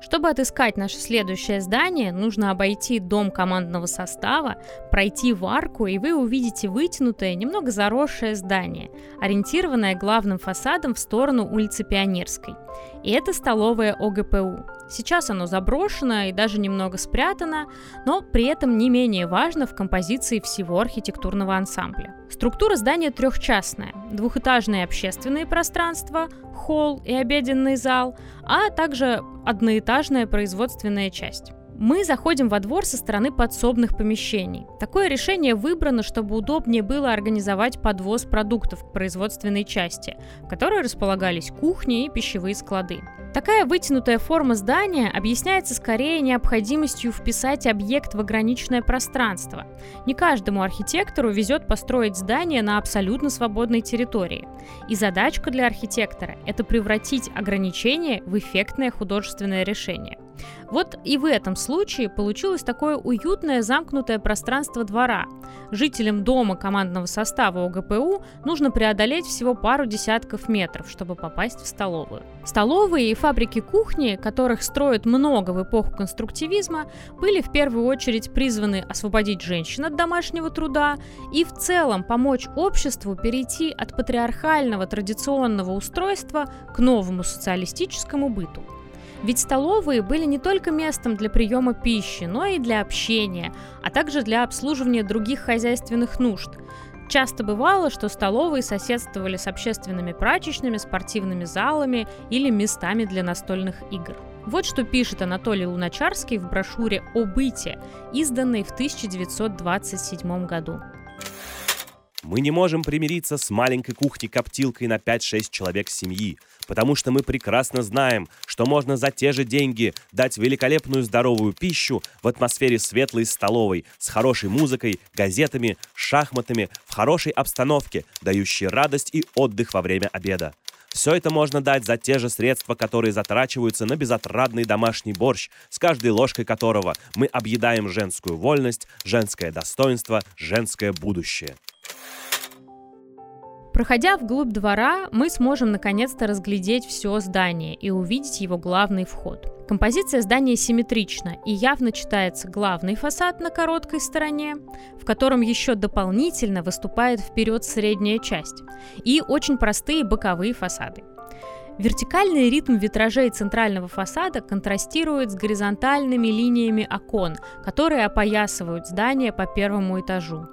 Чтобы отыскать наше следующее здание, нужно обойти дом командного состава, пройти в арку, и вы увидите вытянутое, немного заросшее здание, ориентированное главным фасадом в сторону улицы Пионерской. И это столовая ОГПУ. Сейчас оно заброшено и даже немного спрятано, но при этом не менее важно в композиции всего архитектурного ансамбля. Структура здания трехчастная. Двухэтажные общественные пространства, холл и обеденный зал, а также одноэтажная производственная часть. Мы заходим во двор со стороны подсобных помещений. Такое решение выбрано, чтобы удобнее было организовать подвоз продуктов к производственной части, в которой располагались кухни и пищевые склады. Такая вытянутая форма здания объясняется скорее необходимостью вписать объект в ограниченное пространство. Не каждому архитектору везет построить здание на абсолютно свободной территории. И задачка для архитектора – это превратить ограничение в эффектное художественное решение – вот и в этом случае получилось такое уютное замкнутое пространство двора. Жителям дома командного состава ОГПУ нужно преодолеть всего пару десятков метров, чтобы попасть в столовую. Столовые и фабрики кухни, которых строят много в эпоху конструктивизма, были в первую очередь призваны освободить женщин от домашнего труда и в целом помочь обществу перейти от патриархального традиционного устройства к новому социалистическому быту. Ведь столовые были не только местом для приема пищи, но и для общения, а также для обслуживания других хозяйственных нужд. Часто бывало, что столовые соседствовали с общественными прачечными, спортивными залами или местами для настольных игр. Вот что пишет Анатолий Луначарский в брошюре «О быте», изданной в 1927 году. Мы не можем примириться с маленькой кухней-коптилкой на 5-6 человек семьи, потому что мы прекрасно знаем, что можно за те же деньги дать великолепную здоровую пищу в атмосфере светлой столовой, с хорошей музыкой, газетами, шахматами, в хорошей обстановке, дающей радость и отдых во время обеда. Все это можно дать за те же средства, которые затрачиваются на безотрадный домашний борщ, с каждой ложкой которого мы объедаем женскую вольность, женское достоинство, женское будущее. Проходя вглубь двора, мы сможем наконец-то разглядеть все здание и увидеть его главный вход. Композиция здания симметрична и явно читается главный фасад на короткой стороне, в котором еще дополнительно выступает вперед средняя часть, и очень простые боковые фасады. Вертикальный ритм витражей центрального фасада контрастирует с горизонтальными линиями окон, которые опоясывают здание по первому этажу.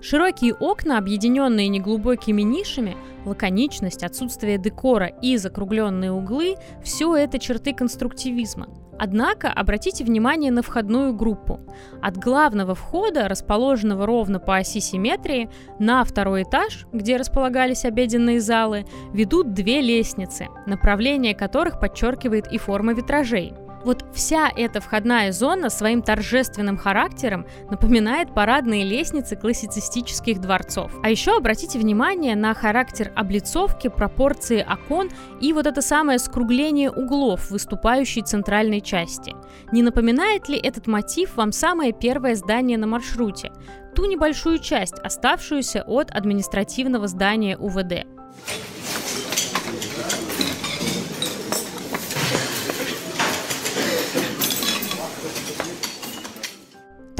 Широкие окна, объединенные неглубокими нишами, лаконичность, отсутствие декора и закругленные углы – все это черты конструктивизма. Однако обратите внимание на входную группу. От главного входа, расположенного ровно по оси симметрии, на второй этаж, где располагались обеденные залы, ведут две лестницы, направление которых подчеркивает и форма витражей – вот вся эта входная зона своим торжественным характером напоминает парадные лестницы классицистических дворцов. А еще обратите внимание на характер облицовки, пропорции окон и вот это самое скругление углов выступающей центральной части. Не напоминает ли этот мотив вам самое первое здание на маршруте? Ту небольшую часть, оставшуюся от административного здания УВД.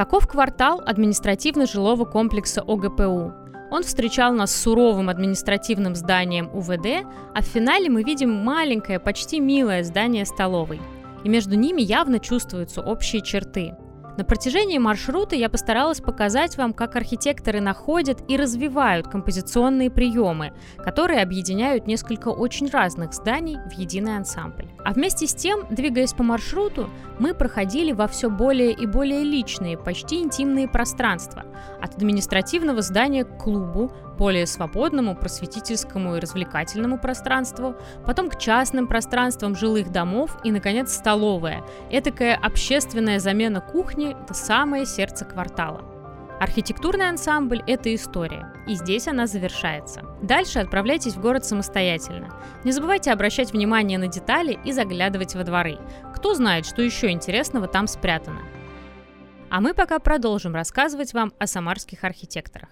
Таков квартал административно-жилого комплекса ОГПУ. Он встречал нас суровым административным зданием УВД, а в финале мы видим маленькое, почти милое здание столовой. И между ними явно чувствуются общие черты – на протяжении маршрута я постаралась показать вам, как архитекторы находят и развивают композиционные приемы, которые объединяют несколько очень разных зданий в единый ансамбль. А вместе с тем, двигаясь по маршруту, мы проходили во все более и более личные, почти интимные пространства, от административного здания к клубу, более свободному, просветительскому и развлекательному пространству, потом к частным пространствам жилых домов и, наконец, столовая. Этакая общественная замена кухни – это самое сердце квартала. Архитектурный ансамбль – это история, и здесь она завершается. Дальше отправляйтесь в город самостоятельно. Не забывайте обращать внимание на детали и заглядывать во дворы. Кто знает, что еще интересного там спрятано. А мы пока продолжим рассказывать вам о самарских архитекторах.